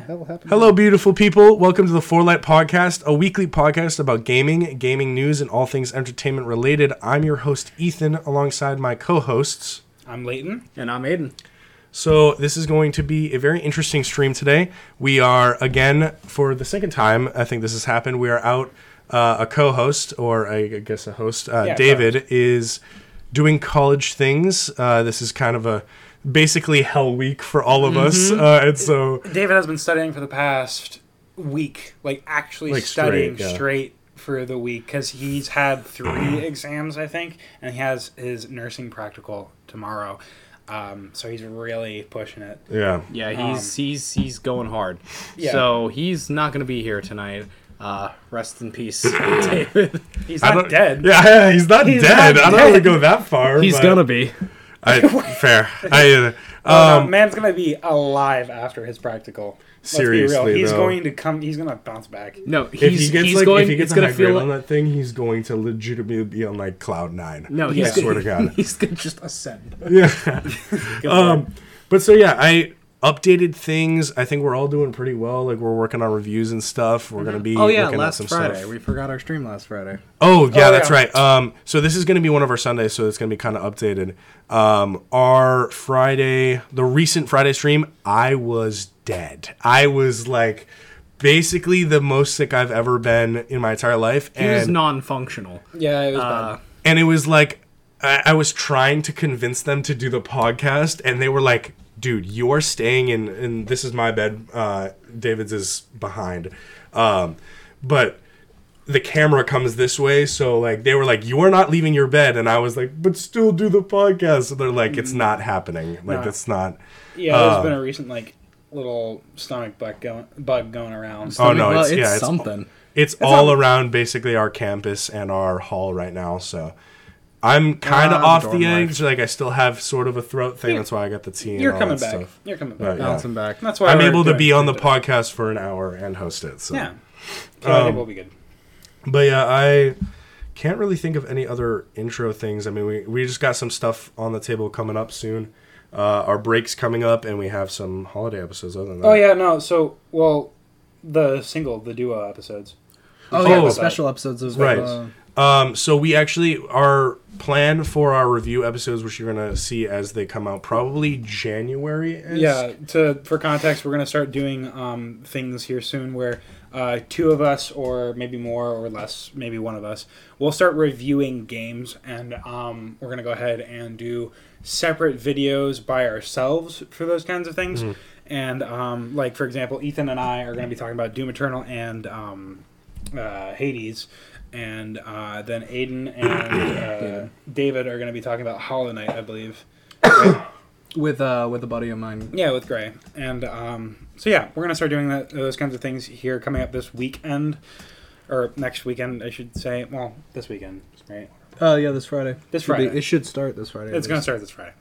Yeah, that'll happen. Hello, beautiful people. Welcome to the For Light Podcast, a weekly podcast about gaming, gaming news, and all things entertainment related. I'm your host, Ethan, alongside my co hosts. I'm Leighton. And I'm Aiden. So, this is going to be a very interesting stream today. We are, again, for the second time, I think this has happened, we are out. Uh, a co host, or I guess a host, uh, Yeah, David, co-host. is doing college things. Uh, this is kind of a basically hell week for all of us. Mm-hmm. Uh, and so, David has been studying for the past week, like actually Like studying straight, yeah. straight for the week because he's had three exams, I think, and he has his nursing practical tomorrow. Um, so he's really pushing it. yeah. Yeah, he's Um, he's he's going hard. Yeah. So he's not going to be here tonight. Uh, rest in peace, David. He's not dead. Yeah, yeah, he's not He's dead. not I don't want to go that far. He's but gonna be. I, fair. I, uh, Oh, no, um, man's gonna be alive after his practical. Let's be real. Seriously, he's though. going to come. He's gonna bounce back. No, if he gets he's like, going. if he gets it's a gonna high grade feel on that thing, he's going to legitimately be on like cloud nine. no. I He's swear to God. He's gonna just ascend. Yeah. Um, but so yeah, I updated things. I think we're all doing pretty well. Like we're working on reviews and stuff. We're gonna be. Oh yeah, looking at last some Friday Stuff. we forgot our stream last Friday. Oh yeah, Oh, that's yeah. right. Um, so this is going to be one of our Sundays, so it's going to be kind of updated. Um, our Friday, the recent Friday stream, I was dead. I was like basically the most sick I've ever been in my entire life, He was non-functional. Yeah, it was Uh, bad. and it was like I, I was trying to convince them to do the podcast, and they were like, "Dude, you are staying in, and this is my bed. Uh, David's is behind, um, but." The camera comes this way, so like they were like, "You are not leaving your bed," and I was like, "But still do the podcast." So they're like, "It's not happening. Like No. it's not." Yeah, there's uh, been a recent like little stomach bug going bug going around. Oh, no, well, it's- it's, yeah, it's- something. It's all around basically our campus and our hall right now. So I'm kind of Ah, off the the dorm life. edge. Like I still have sort of a throat thing. You're- That's why I got the tea. You're all coming that back. stuff. You're coming Right, back. yeah. Bouncing back. That's why I'm able to be on the it. podcast for an hour and host it. So. Yeah, so I Um, think we'll be good. But yeah, I can't really think of any other intro things. I mean, we we just got some stuff on the table coming up soon. Uh, our breaks coming up, and we have some holiday episodes. Other than that, Oh yeah, no. So well, the single, the duo episodes. Oh yeah, yeah, the the special episodes of Right. Uh, Um, so we actually our plan for our review episodes, which you're gonna see as they come out, probably January. Yeah. To for context, we're gonna start doing um, things here soon where uh, two of us, or maybe more or less, maybe one of us, we'll start reviewing games, and um, we're gonna go ahead and do separate videos by ourselves for those kinds of things. And um, like for example, Ethan and I are going to be talking about Doom Eternal and um, uh, Hades, and uh, then Aiden and uh, David are going to be talking about Hollow Knight, I believe. with uh with a buddy of mine. Yeah, with Gray. And um, so yeah, we're gonna start doing that those kinds of things here coming up this weekend, or next weekend, I should say. Well, this weekend, right? Uh yeah, this Friday. This Should be- Friday. it should start this Friday. It's gonna start this Friday.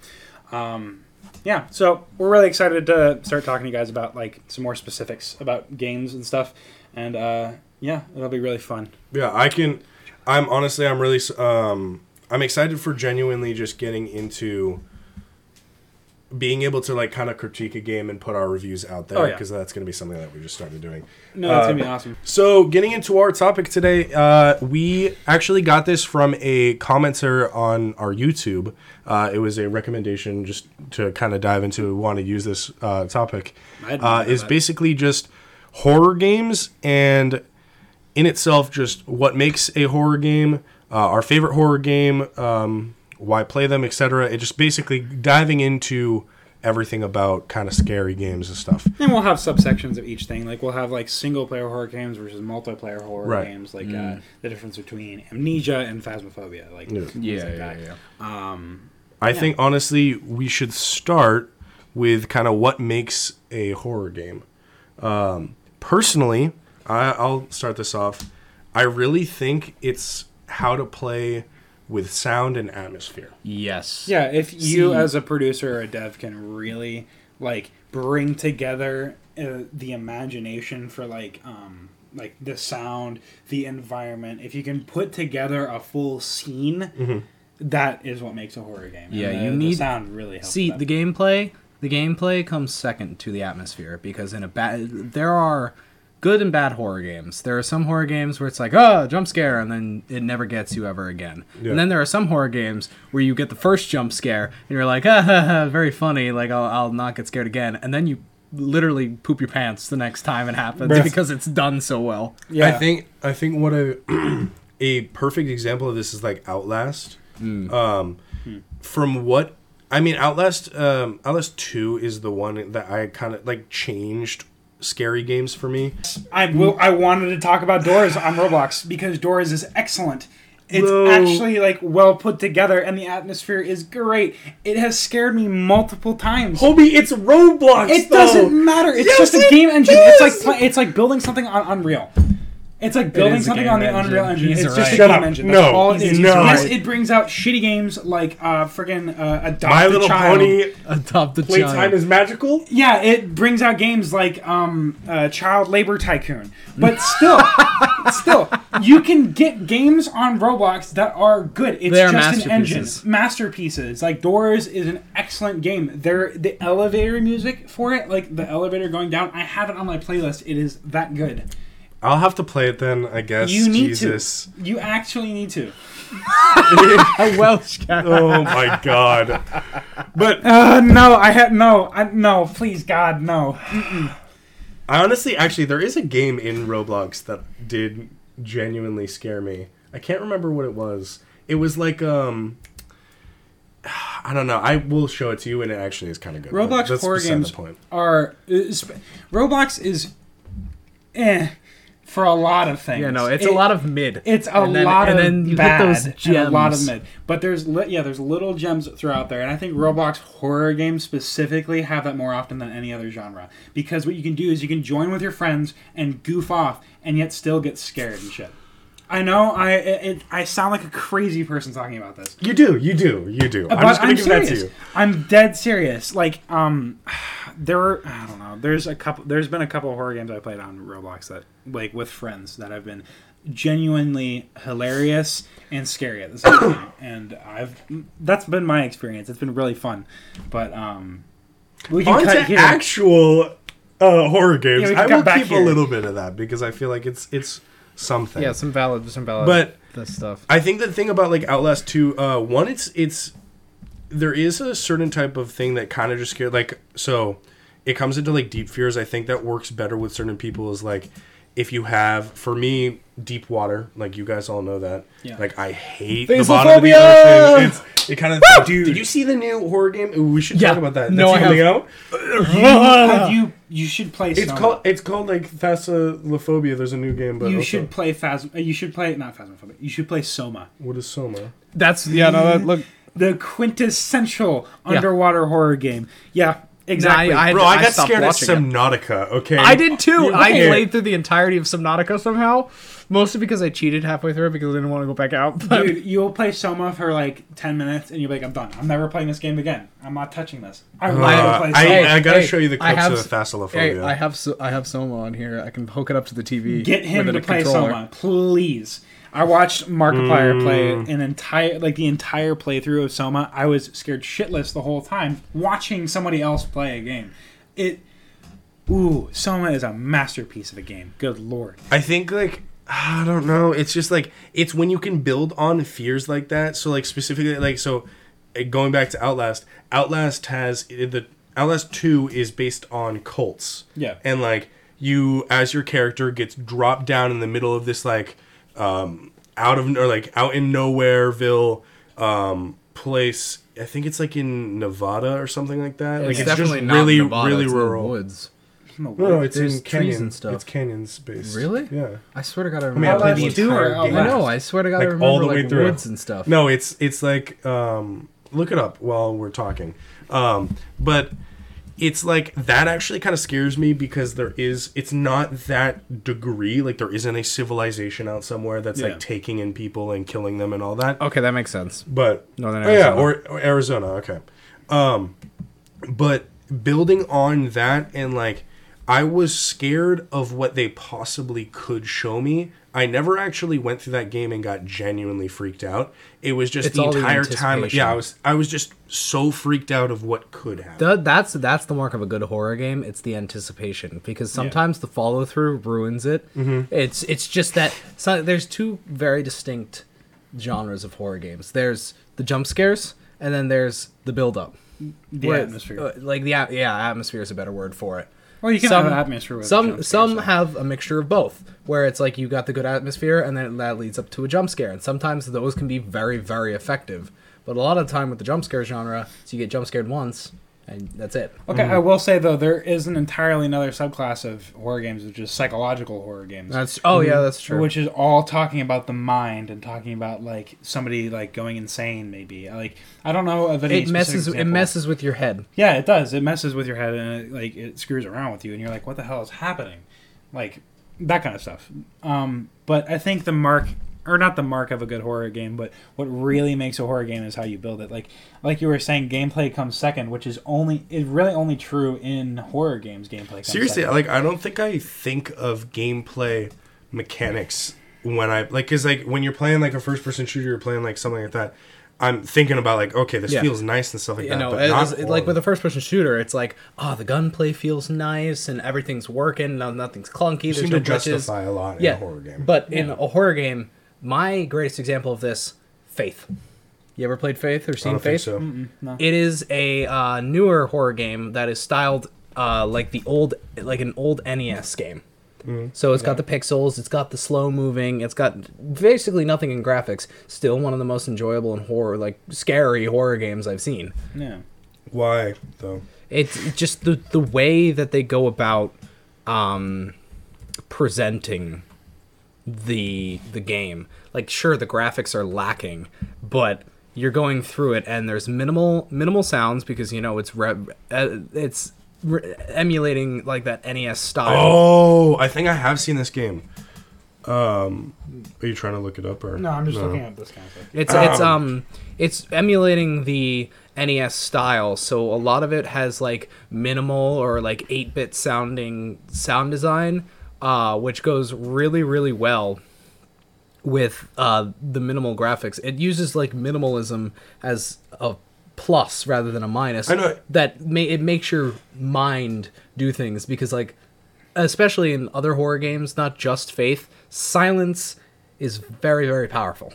Um, yeah, so we're really excited to start talking to you guys about like some more specifics about games and stuff, and uh, yeah, it'll be really fun. Yeah, I can. I'm honestly, I'm really, um, I'm excited for genuinely just getting into being able to like kind of critique a game and put our reviews out there Oh, yeah. because that's going to be something that we just started doing. No, that's Uh, gonna be awesome. So, getting into our topic today, uh, we actually got this from a commenter on our YouTube. Uh, it was a recommendation just to kind of dive into, want to use this uh, topic. Uh, is basically just horror games and in itself just what makes a horror game, uh, our favorite horror game, um, why play them, etc. It just basically diving into everything about kind of scary games and stuff. And we'll have subsections of each thing. Like we'll have like single player horror games versus multiplayer horror Right. games. Like uh, the difference between amnesia and phasmophobia. Like Yeah. things Yeah, like yeah, that. yeah. Um, I Yeah. think honestly we should start with kind of what makes a horror game. Um, personally, I, I'll start this off. I really think it's how to play with sound and atmosphere. Yes. Yeah, if you See- as a producer or a dev can really like bring together uh, the imagination for like um like the sound, the environment, if you can put together a full scene, that is what makes a horror game. Yeah, the- you the need- sound really helps. See, that. the gameplay The gameplay comes second to the atmosphere because in a bad there are good and bad horror games. There are some horror games where it's like, oh, jump scare, and then it never gets you ever again. Yeah. And then there are some horror games where you get the first jump scare and you're like, ah, ha, ha, very funny, like I'll, I'll not get scared again, and then you literally poop your pants the next time it happens Bruh. because it's done so well. Yeah. I think I think what a a perfect example of this is like Outlast. Um, from what I mean, Outlast um, Outlast Two is the one that I kind of like changed scary games for me. I will. I wanted to talk about Doors on Roblox because Doors is excellent. It's actually like well put together, and the atmosphere is great. It has scared me multiple times. Homie, it's Roblox. It doesn't matter. It's Yes, just a it game engine. is. It's like it's like building something on Unreal. It's like building is a something on the engine. Unreal Engine. He's it's just right. a Shut game up. engine. That's No, all it he's is. not. Yes, it brings out shitty games like uh friggin' uh, Adopt My a Little Child. Pony Adopt the child playtime child. is magical. Yeah, it brings out games like um, uh, Child Labor Tycoon, but still, still, you can get games on Roblox that are good. It's They are just an engine, masterpieces. masterpieces. Like Doors is an excellent game. There, the elevator music for it, like the elevator going down, I have it on my playlist. It is that good. I'll have to play it then. I guess. You need Jesus. to. You actually need to. a Welsh cat. Oh my god. But Uh, no, I had no, I, no. Please, God, no. I honestly, actually, there is a game in Roblox that did genuinely scare me. I can't remember what it was. It was like, um, I don't know. I will show it to you, and it actually is kind of good. Roblox that's horror games The point. are uh, sp- Roblox is eh for a lot of things. Yeah, no, it's It- a lot of mid. It's a And then- lot and of then you bad those and a lot of mid. But there's li- yeah, there's little gems throughout there, and I think Roblox horror games specifically have that more often than any other genre. Because what you can do is you can join with your friends and goof off, and yet still get scared and shit. I know I it, I sound like a crazy person talking about this. You do, you do, you do. I'm just gonna I'm give serious. that to you. I'm dead serious. Like, um, there were I don't know. There's a couple. There's been a couple horror games I played on Roblox that, like, with friends that have been genuinely hilarious and scary at the same time. And I've that's been my experience. It's been really fun. But um, we can On cut to here. actual uh, horror games. Yeah, I will keep here. a little bit of that because I feel like it's it's something. Yeah, some valid, some valid. But this stuff. I think the thing about like Outlast 2, uh, one, it's it's there is a certain type of thing that kind of just scared like so it comes into like deep fears. I think that works better with certain people is like if you have for me deep water like you guys all know that Yeah. like I hate the bottom of the ocean. It's it kind of dude. Did you see the new horror game? Ooh, we should Yeah. talk about that. No, That's I coming have- out. you, have you you should play. It's Soma. called it's called like Thalassophobia. There's a new game, but You also- should play Phasm. uh, You should play not Phasmophobia. You should play Soma. What is Soma? That's yeah. No, that, look. The quintessential Yeah. underwater horror game. Yeah, exactly. I- Bro, I, got scared at watching it. Subnautica. Okay, I did too. I played through the entirety of Subnautica somehow, mostly because I cheated halfway through because I didn't want to go back out. But Dude, you'll play Soma for like 10 minutes and you'll be like, I'm done. I'm never playing this game again. I'm not touching this. I will Uh, never play I, Soma. I gotta Hey, show you the I clips have of s- Thalassophobia. hey, I have so, I have Soma on here. I can hook it up to the TV. Get him to play controller. Soma, please. I watched Markiplier play Mm. an entire, like the entire playthrough of Soma. I was scared shitless the whole time watching somebody else play a game. It, ooh, Soma is a masterpiece of a game. Good lord. I think like I don't know. It's just like it's when you can build on fears like that. So like specifically like so uh, going back to Outlast, Outlast has uh, the Outlast 2 is based on cults. Yeah. And like you as your character gets dropped down in the middle of this like um out of or like out in nowhereville um place. I think it's like in Nevada or something like that. like It's, it's definitely just not really Nevada, really it's in the rural. woods. No, No, no, it's There's in trees canyon and stuff. It's canyon space. Really? Yeah. I swear to God, I I mean, remember. I Outlast played the 2 entire game. I know. I swear to God, I Like, remember all the like way through. woods and stuff. No, it's it's like um look it up while we're talking. Um but it's like that actually kind of scares me because there is it's not that degree like there isn't a civilization out somewhere that's Yeah. like taking in people and killing them and all that. Okay, that makes sense. But Northern oh, yeah, or, or Arizona, okay. Um but building on that and like I was scared of what they possibly could show me I never actually went through that game and got genuinely freaked out. It was just It's the all the entire time. Yeah, I was I was just so freaked out of what could happen. Th- that's that's the mark of a good horror game. It's the anticipation because sometimes the follow through ruins it. Mm-hmm. It's it's just that so, there's two very distinct genres of horror games. There's the jump scares, and then there's the build up. The atmosphere. like the at- yeah, atmosphere is a better word for it. Well, you can some- have an atmosphere with Some jump scares, some so. have a mixture of both, where it's like you got the good atmosphere, and then that leads up to a jump scare, and sometimes those can be very very effective. But a lot of the time with the jump scare genre, so you get jump scared once, and that's it. Okay, I will say though there is an entirely another subclass of horror games, which is psychological horror games. That's oh yeah, that's true. Which is all talking about the mind and talking about like somebody like going insane. Maybe like I don't know of any it messes specific it messes with your head. Yeah, it does. It messes with your head and it, like it screws around with you, and you're like, "What the hell is happening?" Like that kind of stuff. Um, but I think the mark, or not the mark of a good horror game, but what really makes a horror game is how you build it. Like, like you were saying, gameplay comes second, which is only is really only true in horror games. Gameplay comes Seriously, second. like I don't think I think of gameplay mechanics when I like because like when you're playing like a first person shooter, you're playing like something like that. I'm thinking about like okay, this Yeah. feels nice and stuff like You that. know, but not as- like with a first person shooter, it's like, oh, the gunplay feels nice and everything's working, no, nothing's clunky. you There's seem no to glitches. justify a lot in a horror game. But in a horror game, my greatest example of this, Faith. You ever played Faith or I seen don't think Faith? so. no. It is a uh, newer horror game that is styled uh, like the old, like an old NES game. So it's got the pixels, it's got the slow moving, it's got basically nothing in graphics. Still one of the most enjoyable and horror, like scary horror games I've seen. yeah. Why though? It's just the the way that they go about um, presenting the the game. Like, sure, the graphics are lacking, but you're going through it, and there's minimal minimal sounds because you know it's re- uh, it's re- emulating like that NES style. Oh, I think I have seen this game. Um, are you trying to look it up or No, I'm just looking at this kind of stuff. It's it's um it's emulating the NES style, so a lot of it has like minimal or like 8-bit sounding sound design, uh, which goes really really well with uh, the minimal graphics. It uses like minimalism as a plus rather than a minus. I know. that may it makes your mind do things because like especially in other horror games, not just Faith, silence is very very powerful.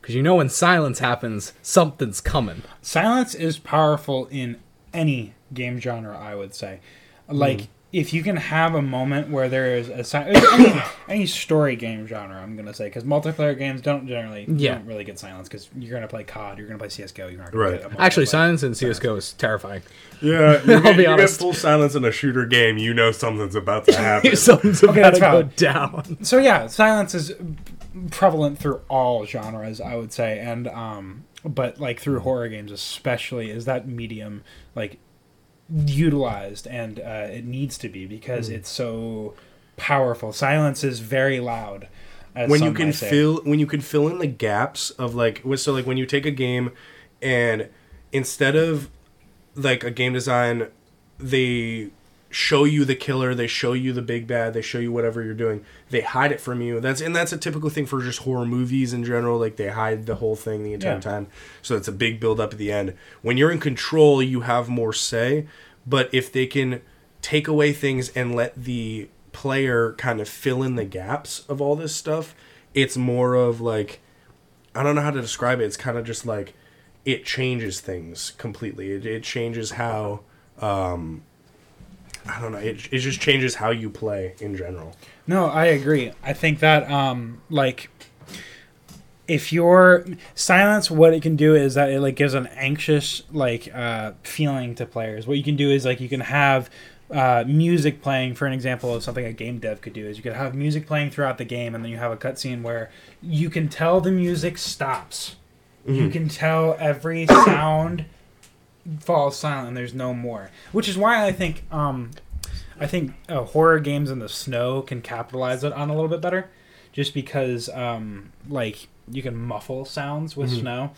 Because you know when silence happens, something's coming. Silence is powerful in any game genre, I would say. Like, Hmm. If you can have a moment where there is a si- any, any story game genre, I'm gonna say, because multiplayer games don't generally Yeah. don't really get silence because you're gonna play COD, you're gonna play CS:GO, you're not gonna Right. get a Actually, silence in CS:GO is terrifying. Yeah, you I'll get, be you honest. get full silence in a shooter game. You know something's about to happen. Something's about to go valid. down. So yeah, silence is prevalent through all genres, I would say, and um, but like through horror games especially, is that medium like utilized, and uh, it needs to be because it's so powerful. Silence is very loud. As when you can fill when you can fill in the gaps of like so like when you take a game and instead of like a game design they show you the killer they show you the big bad they show you whatever you're doing they hide it from you. That's and that's a typical thing for just horror movies in general like they hide the whole thing the entire Yeah. time. So it's a big build up at the end. When you're in control you have more say but if they can take away things and let the player kind of fill in the gaps of all this stuff it's more of like i don't know how to describe it. It's kind of just like it changes things completely. It, it changes how um i don't know it, it just changes how you play in general No, I agree. I think that um like if your silence what it can do is that it like gives an anxious like uh feeling to players. What you can do is like you can have uh, music playing for an example of something a game dev could do is you could have music playing throughout the game and then you have a cutscene where you can tell the music stops you can tell every sound falls silent and there's no more which is why i think um I think uh, horror games in the snow can capitalize it on a little bit better, just because um, like you can muffle sounds with snow,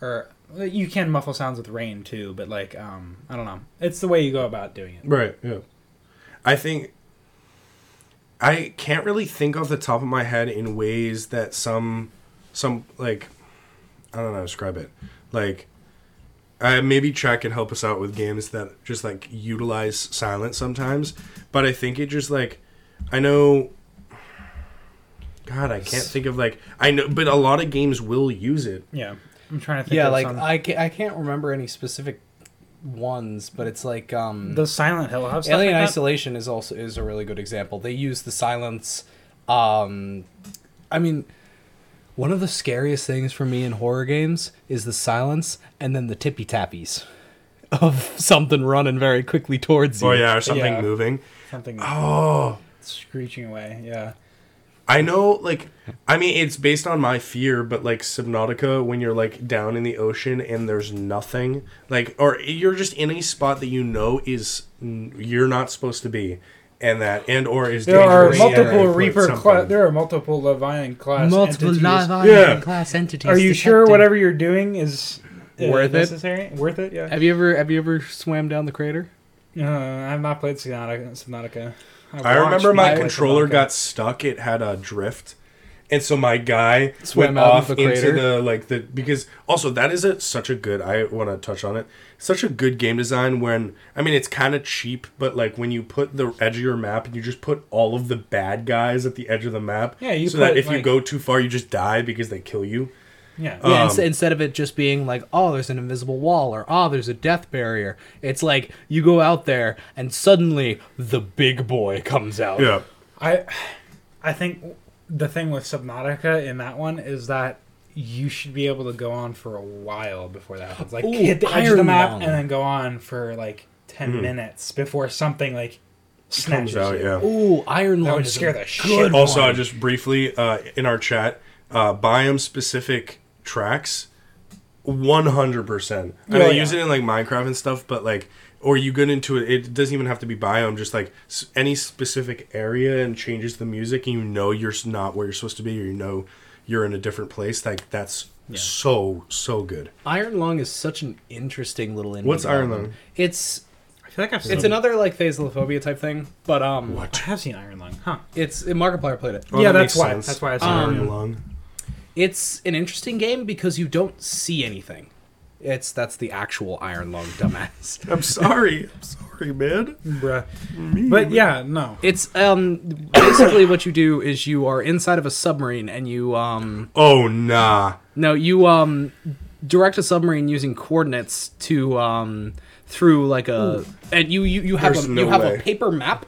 or you can muffle sounds with rain too. But like um, I don't know, it's the way you go about doing it. right yeah i think I can't really think off the top of my head in ways that some some like I don't know how to describe it. Like uh, maybe Chad can help us out with games that just like utilize silence sometimes, but I think it just like I know God, I can't think of like I know but a lot of games will use it. Yeah, I'm trying to think. Yeah, of like some- I, ca- I can't remember any specific ones, but it's like um the Silent Hill have Alien like? Isolation is also is a really good example. They use the silence. Um, I mean, one of the scariest things for me in horror games is the silence and then the tippy tappies of something running very quickly towards oh, you. Oh yeah, or something Yeah. moving. Something Oh, screeching away. Yeah. I know, like, I mean, it's based on my fear, but like Subnautica, when you're like down in the ocean and there's nothing, like, or you're just in a spot that you know is you're not supposed to be, and that and or is There are multiple Reaper. something- Cla- there are multiple Leviathan class entities. Yeah. class entities. Are you sure whatever you're doing is uh, Worth it? necessary? Worth it? Yeah. Have you ever have you ever swam down the crater? Uh, I have not played Subnautica. Subnautica. I remember my controller Subnautica. got stuck. It had a drift. And so my guy Swam went off of the into the like the because also that is a such a good I want to touch on it. Such a good game design when I mean it's kind of cheap, but like when you put the edge of your map and you just put all of the bad guys at the edge of the map. Yeah, you so that put, if you go too far, you just die because they kill you. Yeah. Yeah, Um, ins- instead of it just being like, oh, there's an invisible wall or oh, there's a death barrier. It's like you go out there and suddenly the big boy comes out. Yeah. I, I think the thing with Subnautica in that one is that you should be able to go on for a while before that happens. Like Ooh, hit the edge of the Iron map Lung. and then go on for like 10 minutes before something like snatches Comes out, you. yeah. Ooh, Iron That would scare the good shit Also, one. I just briefly uh, in our chat, uh, biome specific tracks, one hundred percent. I mean, Oh, I yeah. use it in like Minecraft and stuff, but like, or you get into it. It doesn't even have to be biome. Just like any specific area and changes the music, and you know you're not where you're supposed to be, or you know you're in a different place. Like that's so so good. Iron Lung is such an interesting little indie. What's Iron game. Lung? It's I feel like I've seen it's another like phasalophobia type thing, but um, I have seen Iron Lung, huh? it's Markiplier played it. Oh, yeah, that that's makes why. sense. That's why I've seen Um, Iron Iron Lung. Lung. It's an interesting game because you don't see anything. It's that's the actual Iron Lung, dumbass. I'm sorry. I'm sorry, man. Bruh. But yeah, no. It's um basically what you do is you are inside of a submarine and you um Oh nah. no you um direct a submarine using coordinates to um through like a and you you, you have There's a no you have way. a paper map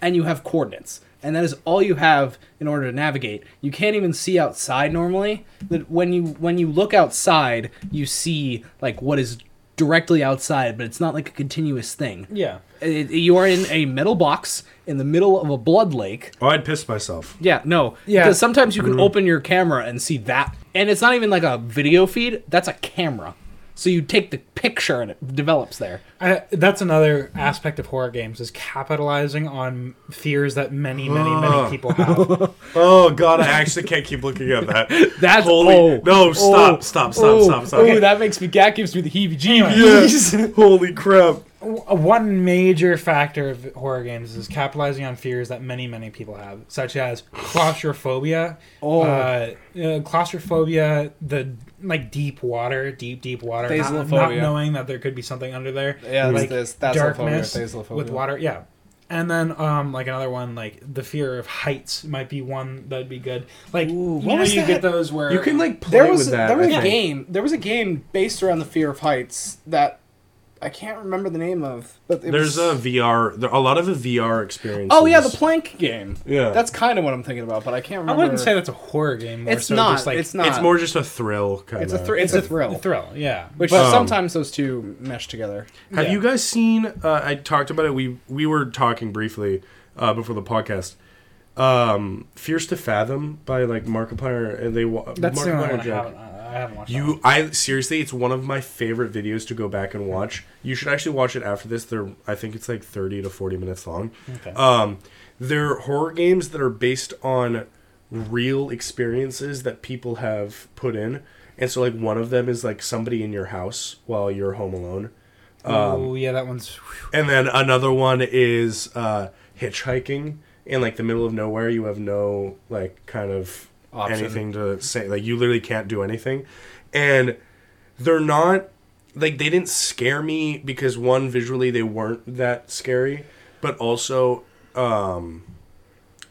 and you have coordinates and that is all you have in order to navigate. You can't even see outside normally. That when you when you look outside, you see like what is directly outside, but it's not like a continuous thing. Yeah. It, you are in a metal box in the middle of a blood lake. Oh, I'd piss myself. Yeah, no. Yeah. Because sometimes you can mm-hmm. open your camera and see that. And it's not even like a video feed, that's a camera. So you take the picture and it develops there. I, that's another aspect of horror games is capitalizing on fears that many, many, many people have. Oh god, I actually can't keep looking at that. That's Holy oh, no! Stop! oh, stop! Stop! oh, stop! Stop! Oh, that makes me that gives me the heebie-jeebies. Yes. Holy crap! One major factor of horror games is capitalizing on fears that many, many people have, such as claustrophobia. Oh. Uh, uh, claustrophobia, the like deep water, deep, deep water, not, not knowing that there could be something under there. Yeah, like this- that's darkness with water. Yeah. And then, um, like another one, like the fear of heights might be one that'd be good. Like, Ooh, you know, you that? get those where You can like play There was with that. there was I a think. game. There was a game based around the fear of heights that I can't remember the name of. But it There's was, a VR. There, a lot of a VR experience. Oh yeah, the plank game. Yeah. That's kind of what I'm thinking about, but I can't remember. I wouldn't say that's a horror game. More it's so not. Just like, it's not. It's more just a thrill kind It's of. a thr- it's a thrill. thrill. Yeah. Which But- Um, sometimes those two mesh together. Have Yeah. you guys seen? Uh, I talked about it. We we were talking briefly uh, before the podcast. Um, Fears to Fathom by like Markiplier and they wa- that's the Markiplier only one and I Jack. I haven't watched. You, I seriously, it's one of my favorite videos to go back and watch. You should actually watch it after this. They're, I think it's like thirty to forty minutes long. Okay. Um, they're horror games that are based on real experiences that people have put in, and so like one of them is like somebody in your house while you're home alone, oh yeah, that one's. and then another one is uh, hitchhiking, in like the middle of nowhere. You have no like kind of Option. anything to say. Like you literally can't do anything, and they're not like they didn't scare me because one visually they weren't that scary, but also um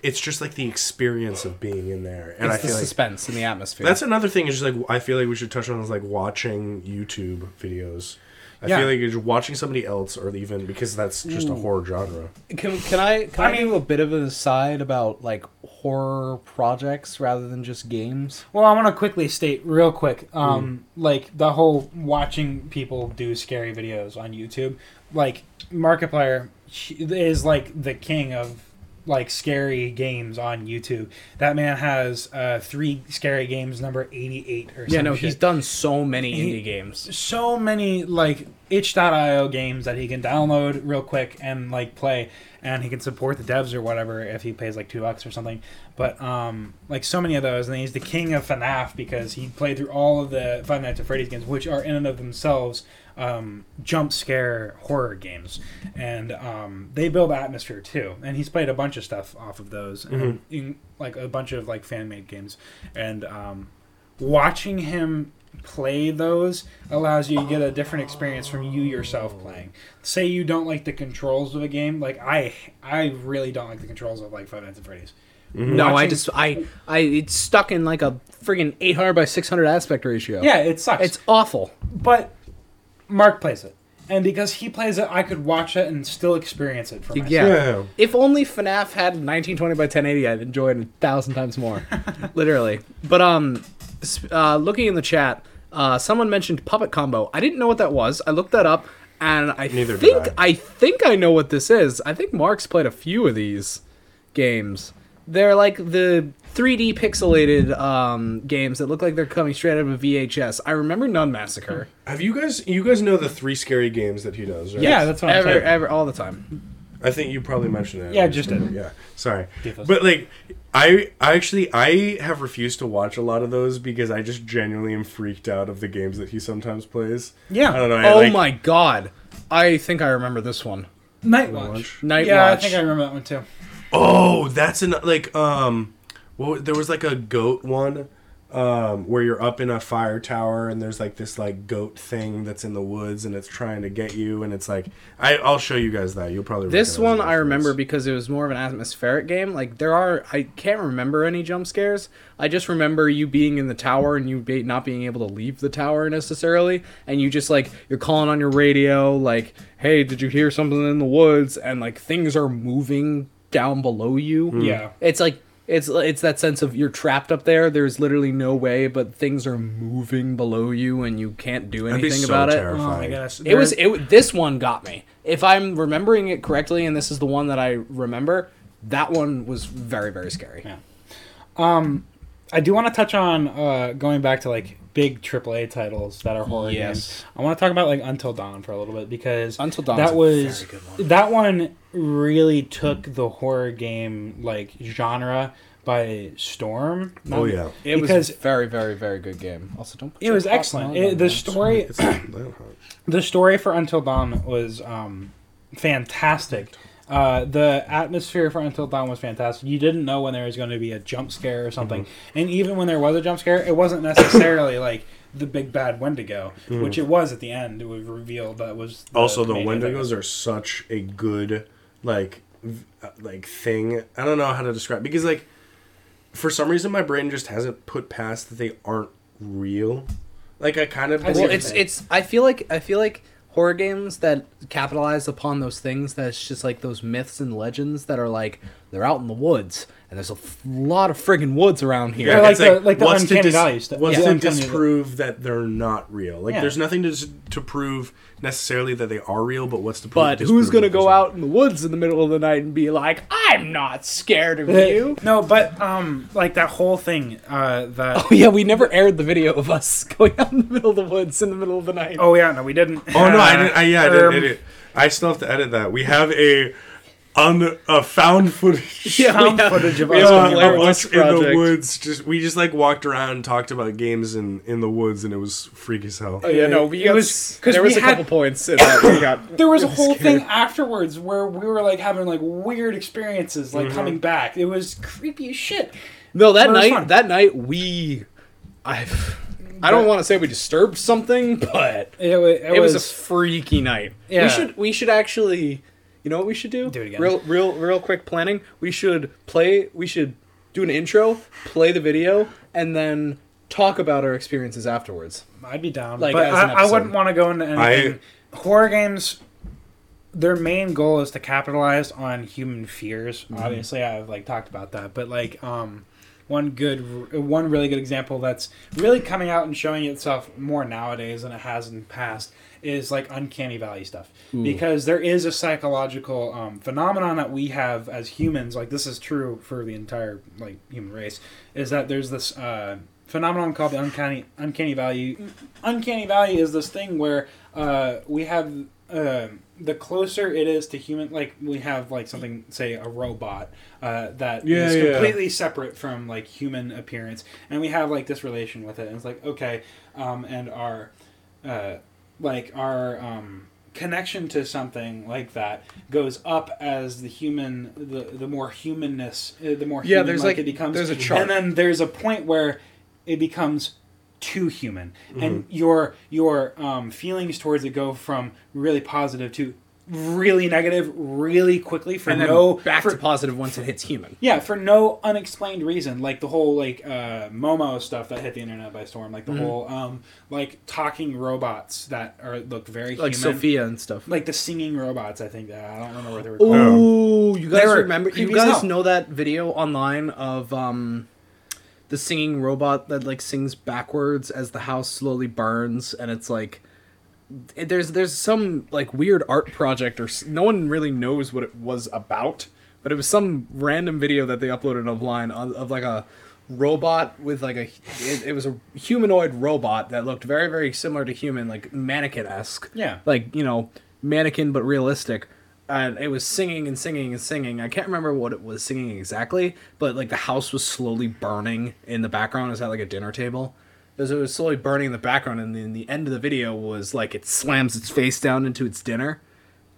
it's just like the experience of being in there, and it's I the feel like suspense in the atmosphere. that's another thing. Is just like I feel like we should touch on is like watching YouTube videos. I Yeah. feel like you're watching somebody else, or even because that's just a horror genre. Can, can I can I I, mean- do a bit of an aside about like horror projects rather than just games? Well, I want to quickly state real quick, um, like the whole watching people do scary videos on YouTube. Like Markiplier she- is like the king of like scary games on YouTube. That man has uh, three scary games, number eighty-eight or something. Yeah, no, shit. he's done so many He- indie games. so many like itch.io games that he can download real quick and like play and he can support the devs or whatever if he pays like two bucks or something but um like so many of those and he's the king of FNAF because he played through all of the Five Nights at Freddy's games which are in and of themselves um, jump scare horror games and um, they build atmosphere too and he's played a bunch of stuff off of those and in, like a bunch of like fan made games and um, watching him play those allows you to get a different experience from you yourself playing. Say you don't like the controls of a game, like I, I really don't like the controls of like Five Nights at Freddy's. No, I just I I it's stuck in like a friggin' 800 by 600 aspect ratio. Yeah, it sucks. it's awful. but Mark plays it, and because he plays it, I could watch it and still experience it for myself. Yeah. Yeah. If only FNAF had 1920 by 1080, I'd enjoy it a thousand times more. Literally. But um, uh, looking in the chat, uh, someone mentioned Puppet Combo. I didn't know what that was. I looked that up, and I Neither did think I. think I know what this is. I think Mark's played a few of these games. They're like the 3D pixelated um, games that look like they're coming straight out of a VHS. I remember Nun Massacre. Have you guys? You guys know the three scary games that he does, right? Yeah, that's what I'm ever, saying. ever, all the time. I think you probably mentioned it. Yeah, just did. Yeah. Sorry. But like I I actually I have refused to watch a lot of those because I just genuinely am freaked out of the games that he sometimes plays. Yeah. I don't know. I, Oh like, my god. I think I remember this one. Night Night Watch. Watch. Night yeah, Watch. I think I remember that one too. Oh, that's an like um well there was like a goat one um where you're up in a fire tower and there's like this like goat thing that's in the woods and it's trying to get you and it's like I I'll show you guys that. You'll probably This one I remember afterwards. because it was more of an atmospheric game. Like there are, I can't remember any jump scares. I just remember you being in the tower and you be, not being able to leave the tower necessarily, and you just like you're calling on your radio, like, "Hey, did you hear something in the woods?" And like things are moving down below you. Yeah. It's like it's it's that sense of you're trapped up there. There's literally no way, but things are moving below you, and you can't do anything so about it. Oh my terrifying. gosh. It was it. This one got me. If I'm remembering it correctly, and this is the one that I remember, that one was very very scary. Yeah. Um, I do want to touch on uh, going back to like big AAA titles that are horror Yes. games. I want to talk about like Until Dawn for a little bit because Until Dawn's that a was very good one. that one really took the horror game like genre by storm. Oh yeah. It was a very very very good game. Also, don't. Put It was excellent. It, the that. story, It's not that hot. the story for Until Dawn was um, fantastic. Uh, the atmosphere for Until Dawn was fantastic. You didn't know when there was going to be a jump scare or something, Mm-hmm. and even when there was a jump scare, it wasn't necessarily like the big bad Wendigo, which it was at the end. It was revealed that was the also the Wendigos antagonist. are such a good like v- uh, like thing. I don't know how to describe because like for some reason my brain just hasn't put past that they aren't real. Like I kind of Well, it's it's. I feel like I feel like horror games that capitalize upon those things that's just like those myths and legends that are like they're out in the woods and there's a f- lot of friggin' woods around here. Yeah, like the- like the what's to Uncanny Valley stuff. What's Yeah. to disprove that they're not real? Like Yeah. there's nothing to to prove necessarily that they are real, but what's to prove? but who's gonna go out in the woods in the middle of the night and be like, "I'm not scared of you"? No, but um, like that whole thing. Uh, that Oh yeah, we never aired the video of us going out in the middle of the woods in the middle of the night. oh yeah, no, we didn't. Oh no, I Uh, didn't. I, yeah, I didn't um, edit. I still have to edit that. We have a on a found footage. Yeah, Found we have- footage of we us have uh, a Blair of Witch us in the woods. Just we just like walked around and talked about games in in the woods, and it was freaky as hell. Oh yeah, no, we It got, was- was 'cause there was a had- couple points in that we got. There was a whole scared. thing afterwards where we were like having like weird experiences, like coming back. It was creepy as shit. No, that Well, night, fun. that night we, I, I don't want to say we disturbed something, but It, it, it was, was, a freaky night. Yeah. We should we should actually, you know what we should do? Do it again. Real real real quick planning. We should play. We should do an intro, play the video, and then talk about our experiences afterwards. I'd be down. Like, but I, I wouldn't want to go into anything. Horror games, their main goal is to capitalize on human fears. Mm-hmm. Obviously, I've like talked about that, but like um, one good, one really good example that's really coming out and showing itself more nowadays than it has in the past is like uncanny valley stuff. Because there is a psychological um, phenomenon that we have as humans like this is true for the entire like human race is that there's this uh, phenomenon called the uncanny uncanny valley. Uncanny valley is this thing where uh, we have uh, the closer it is to human like we have like something say a robot uh, that is Yeah, yeah. completely separate from like human appearance and we have like this relation with it and it's like okay um, and our uh, like our um, connection to something like that goes up as the human the, the more humanness uh, the more Yeah, human there's like like- it becomes there's a chart. and then there's a point where it becomes too human Mm-hmm. and your your um, feelings towards it go from really positive to really negative really quickly for no back for, to positive once it hits human. yeah, for no unexplained reason, like the whole like uh, Momo stuff that hit the internet by storm, like the Mm-hmm. whole um, like talking robots that are look very Like human, Sophia and stuff. like the singing robots. I think that I don't remember what they were called. Oh, you guys remember? You guys know that video online of um, the singing robot that like sings backwards as the house slowly burns, and it's like there's there's some like weird art project or no one really knows what it was about, but it was some random video that they uploaded online of, of like a robot with like a it, it was a humanoid robot that looked very very similar to human like mannequin esque Yeah. like you know mannequin but realistic. And it was singing and singing and singing. I can't remember what it was singing exactly but like the house was slowly burning in the background. Is that like a dinner table because it was slowly burning in the background and then the end of the video was like it slams its face down into its dinner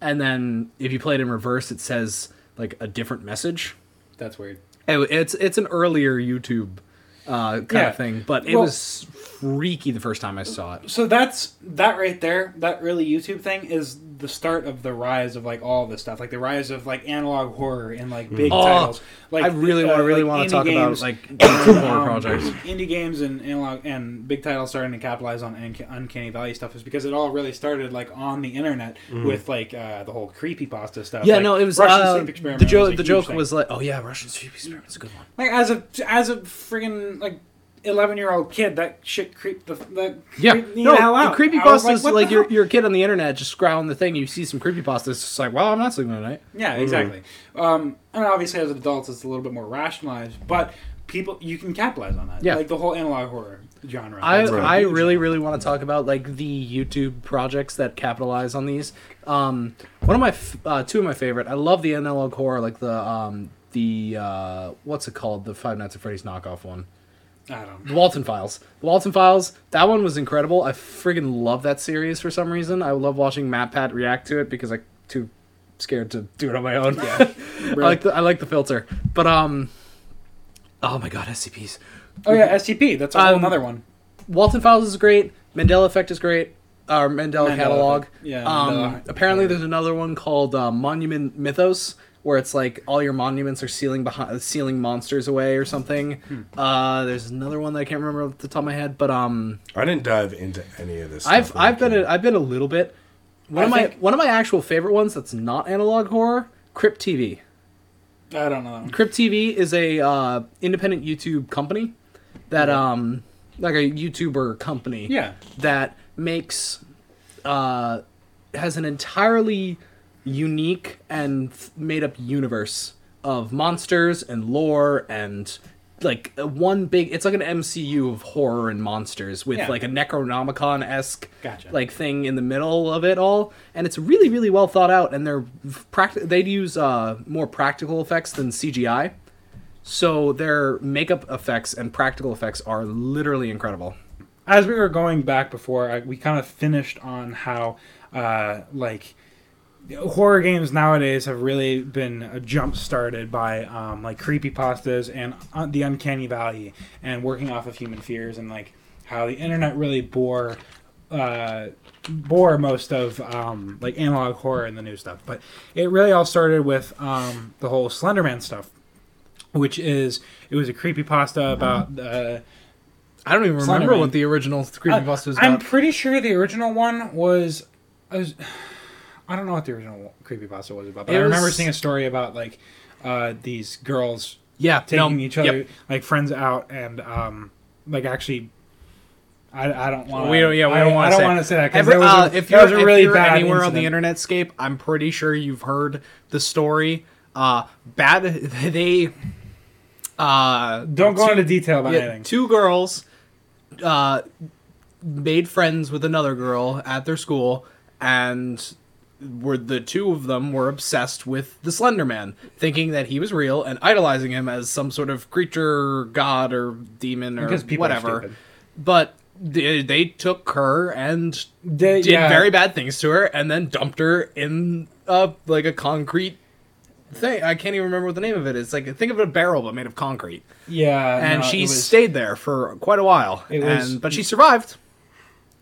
and then if you play it in reverse it says like a different message That's weird. it, it's it's an earlier youtube uh, kind Yeah. of thing but it Well- was freaky the first time i saw it So that's that right there. That really YouTube thing is the start of the rise of like all this stuff, like the rise of like analog horror and like big Oh, titles. Like I really uh, want to really like want to talk games. about like horror um, projects. indie games and analog and big titles starting to capitalize on unca- uncanny valley stuff is because it all really started like on the internet with like uh, the whole creepy pasta stuff. Yeah, Like, no, it was Russian uh, sleep experiment. the joke. The joke thing. was like, oh yeah, Russian sleep experiment's a good one. like as a as a friggin' like eleven year old kid that shit creeped the that Yeah, creeped me no, the hell the out. I was creepypastas what like, the you're you're a kid on the internet just scrolling the thing, you see some creepypastas, it's just like, well, I'm not sleeping tonight. Yeah, exactly. Um, and obviously, as adults, it's a little bit more rationalized, but people, you can capitalize on that. Yeah. like the whole analog horror genre. I, That's a I really genre. really want to talk about like the YouTube projects that capitalize on these. Um, one of my f- uh, two of my favorite. I love the analog horror, like the um, the uh, what's it called? The Five Nights at Freddy's knockoff one. I don't. Know. The Walton Files. The Walton Files. That one was incredible. I friggin' love that series for some reason. I love watching MatPat react to it because I'm too scared to do it on my own. Yeah, I like the I like the filter, but um, oh my god, SCPs. Oh yeah, SCP. That's a whole Um, another one. Walton Files is great. Mandela Effect is great. Our Mandela, Mandela catalog. Yeah, Um, Mandela- apparently, there's another one called uh, Monument Mythos, where it's like all your monuments are sealing behind, sealing monsters away or something. Hmm. Uh, there's another one that I can't remember off the top of my head, but um, I didn't dive into any of this. I've stuff I've been a, I've been a little bit. One I of my think- one of my actual favorite ones that's not analog horror, Crypt TV. I don't know. Crypt TV is a uh, independent YouTube company that um like a YouTuber company Yeah, that makes uh has an entirely unique and made up universe of monsters and lore and like one big. It's like an MCU of horror and monsters with Yeah. like a Necronomicon esque Gotcha. like thing in the middle of it all, and it's really really well thought out. And they're practic- They'd use uh, more practical effects than CGI, so their makeup effects and practical effects are literally incredible. as we were going back before, I, we kind of finished on how uh, like horror games nowadays have really been jump started by um, like creepy pastas and uh, the uncanny valley and working off of human fears and like how the internet really bore uh, bore most of um, like analog horror and the new stuff but it really all started with um, the whole slenderman stuff which is it was a creepy pasta about uh, I don't even remember Slenderman. what the original creepypasta was I'm pretty sure the original one was, was I don't know what the original creepypasta was about, but It I remember was- seeing a story about like uh, these girls yeah, taking no, each other yep. like friends out and um, like actually. I, I don't want. We don't. Yeah, we I, don't want I to don't say. want to say that because Every, that was uh, if you're, if really you're bad anywhere on the incident. internetscape, I'm pretty sure you've heard the story. Uh, bad. They. Uh, Don't go two- into detail about yeah, anything. Two girls, uh, made friends with another girl at their school, and were the two of them were obsessed with the Slender Man, thinking that he was real and idolizing him as some sort of creature, god, or demon, or whatever. But they, they took her and They- did yeah. very bad things to her, and then dumped her in a like a concrete thing. I can't even remember what the name of it is. Like think of a barrel but made of concrete, Yeah, and no, she was, stayed there for quite a while. It was- and, but she survived.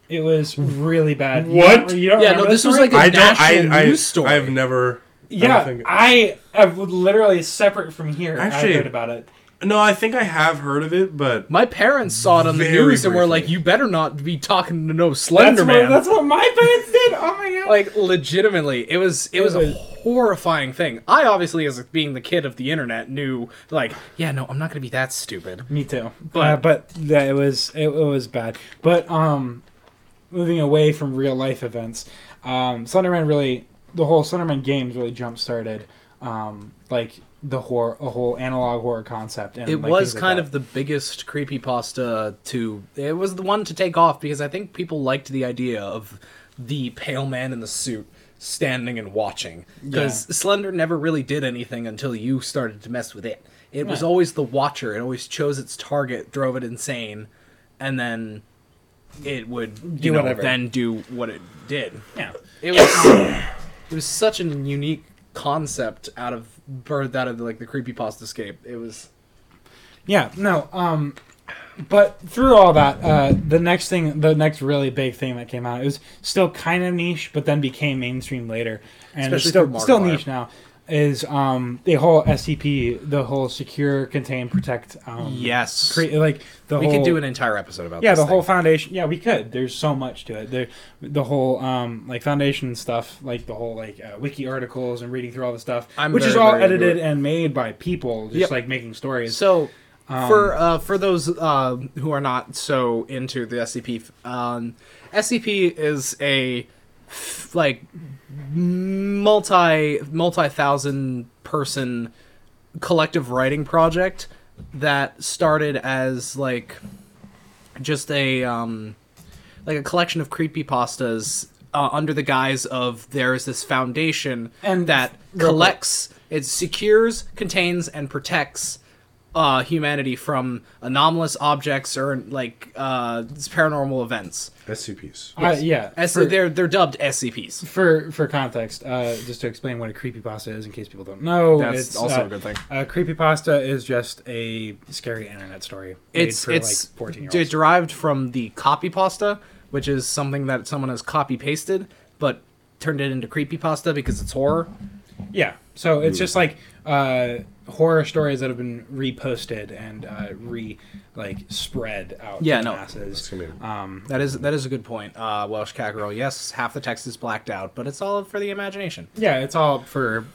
It was really bad. You What? don't- You don't Yeah, no, this was story? like a I don't. national I, I, news story. I've never. I yeah. think- I have literally separate from here. Actually- I heard about it. no, I think I have heard of it, but My parents saw it on the Very news and were like, "You better not be talking to no That's Slender what, Man." that's what my parents did. Oh my god. like legitimately it was it, It was, a horrifying thing i obviously as being the kid of the internet knew like yeah no i'm not gonna be that stupid Me too. But- But but that it was it, it was bad. But um, moving away from real life events, um, Slenderman really the whole Slenderman games really jump started um like the horror a whole analog horror concept. And it like, was like kind that. of the biggest creepypasta to it was the one to take off because i think people liked the idea of the pale man in the suit standing and watching. Because slender never really did anything until you started to mess with it. It was always the watcher. It always chose its target drove it insane and then it would you Do know, whatever. then do what it did yeah. it was it was such a unique concept out of birthed out of like the creepy pasta scape it was Yeah, no. Um, but through all that, uh, the next thing, the next really big thing that came out, it was still kind of niche, but then became mainstream later, and it's still still niche now. Is um the whole SCP, the whole secure, contain, protect. Um, yes like the we whole. could do an entire episode about yeah, the whole foundation. Yeah, we could. There's so much to it. The the whole um like foundation stuff, like the whole like uh, wiki articles and reading through all the stuff, I'm which is all edited and made by people, just Yep. like making stories. so Um, for uh, for those uh, who are not so into the SCP, um, SCP is a f- like multi multi thousand person collective writing project that started as like just a um, like a collection of creepypastas uh, under the guise of there's this foundation And that collects it secures contains and protects uh, humanity from anomalous objects or like uh, paranormal events SCPs. Uh, yeah, as for- they're they're dubbed scps For for context, uh, just to explain what a creepypasta is in case people don't know, That's it's, also uh, a good thing. A creepypasta is just a scary internet story. made it's for it's like fourteen year de- olds. derived from the copy pasta which is something that someone has copy pasted but turned it into creepypasta because it's horror Yeah, so it's just like uh, horror stories that have been reposted and uh, re like spread out Yeah, to no. masses. It's be- Um, That is that is a good point. Uh, Welsh cat girl. Yes, half the text is blacked out, but it's all for the imagination. yeah, it's all for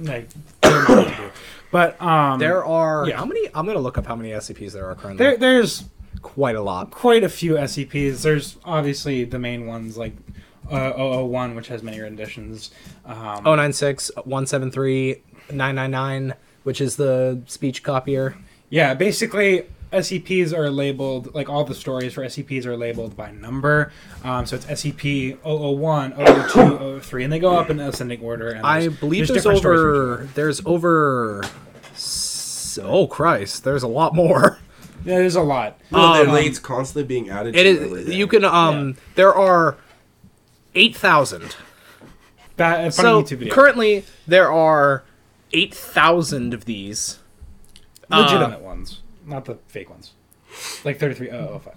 like their mind to do. But um, There are Yeah. how many? I'm gonna look up how many SCPs there are currently. there there's quite a lot. quite a few SCPs. There's obviously the main ones like uh, 001, which has many renditions. Um, Oh nine six one seven three nine nine nine, which is the speech copier. Yeah, basically SCPs are labeled like all the stories for SCPs are labeled by number. Um, so it's SCP 001, 002, 003, and they go up in ascending order. And I believe there's, different stories for each over there's over s- oh Christ, there's a lot more. Yeah, there's a lot. No, Um, the late's constantly being added. It to is day. you can um there are 8,000. That, funny So YouTube video. currently there are 8,000 of these. uh, legitimate ones, not the fake ones. Like 33005.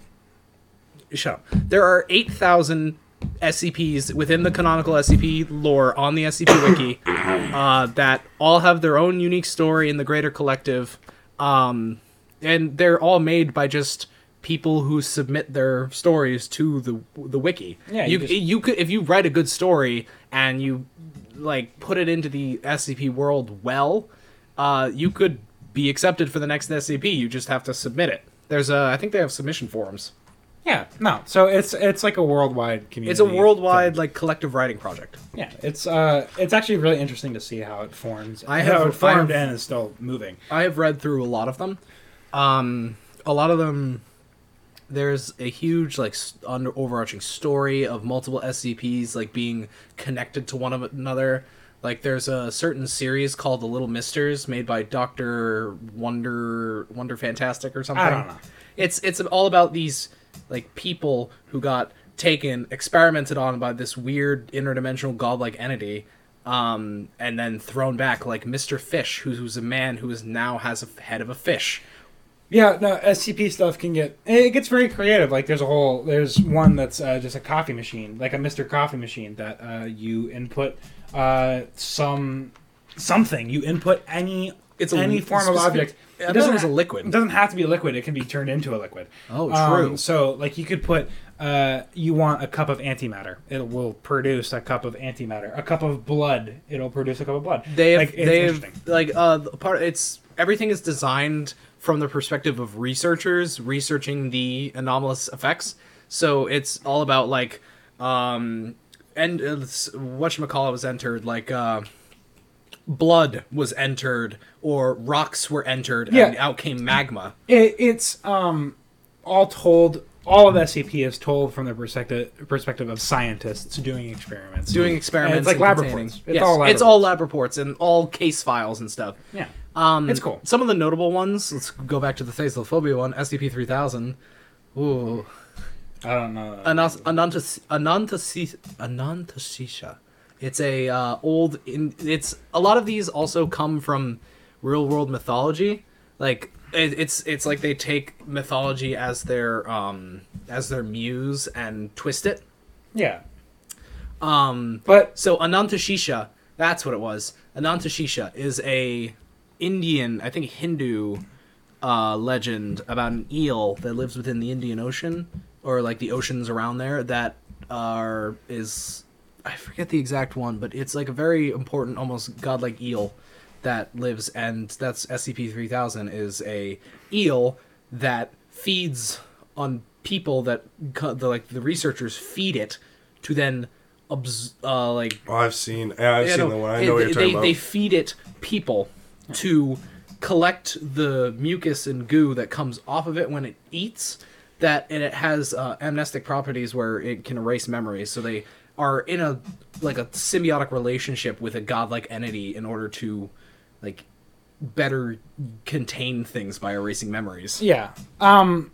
Shut up. There are 8,000 SCPs within the canonical SCP lore on the SCP wiki uh, that all have their own unique story in the greater collective. Um, and they're all made by just people who submit their stories to the the wiki. Yeah, you you you, could if you write a good story and you like put it into the SCP world well, uh, you could be accepted for the next SCP. You just have to submit it. There's a I think they have submission forums. Yeah, no. So it's it's like a worldwide community. It's a worldwide thing. like collective writing project. Yeah, it's uh, it's actually really interesting to see how it forms. I have- it formed and is still moving. I have read through a lot of them. Um, a lot of them, there's a huge like under overarching story of multiple SCPs like being connected to one of another. Like there's a certain series called The Little Misters made by Doctor Wonder Wonder Fantastic or something. I don't know. It's it's all about these like people who got taken, experimented on by this weird interdimensional godlike entity, um, and then thrown back like Mr. Fish, who, who's a man who is now has a head of a fish. Yeah, no, SCP stuff can get it gets very creative. Like there's a whole there's one that's uh, just a coffee machine, like a Mr. Coffee machine that uh, you input uh, some something. You input any It's any li- form of object. It doesn't was a liquid. It doesn't have to be a liquid. It can be turned into a liquid. Oh, Um, true. so like you could put uh, you want a cup of antimatter. It will produce a cup of antimatter. A cup of blood. It'll produce a cup of blood. They have, like, it's they have like uh part it's everything is designed from the perspective of researchers researching the anomalous effects. So it's all about like um and what was entered like uh blood was entered or rocks were entered and out came magma. It, it's um, all told. All of SCP is told from the perspective perspective of scientists doing experiments. Doing And experiments it's like lab reports. It's yes, all lab it's all lab reports and all case files and stuff. Yeah. Um, It's cool. Some of the notable ones. Let's go back to the Thalassophobia one. SCP three thousand. Ooh, I don't know. Anas- Anantas- Anantasi- Anantasisha. It's a uh, old. In, it's a lot of these also come from real world mythology. Like it, it's it's like they take mythology as their um as their muse and twist it. yeah, Um, but so Anantashesha, that's what it was. Anantashesha is a Indian, I think Hindu uh, legend about an eel that lives within the Indian Ocean or like the oceans around there that are is I forget the exact one, but it's like a very important, almost godlike eel that lives, and that's SCP three thousand is a eel that feeds on people that the like the researchers feed it to then obs- uh, like Oh, I've seen. Yeah, I've seen know, the one. I know what you're they, talking they, about. they feed it people to collect the mucus and goo that comes off of it when it eats. That and it has uh, amnestic properties where it can erase memories. So they are in a like a symbiotic relationship with a godlike entity in order to like better contain things by erasing memories. yeah. Um,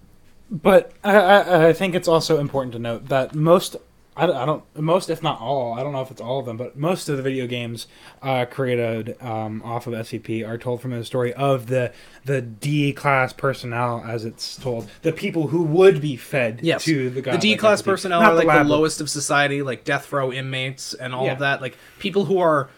but I, I, I think it's also important to note that most. I don't, I don't most if not all I don't know if it's all of them but most of the video games uh, created um, off of SCP are told from the story of the the D class personnel as it's told the people who would be fed Yes. to the the D class personnel Not are like the lowest of society, like death row inmates and all Yeah. of that. Like people who are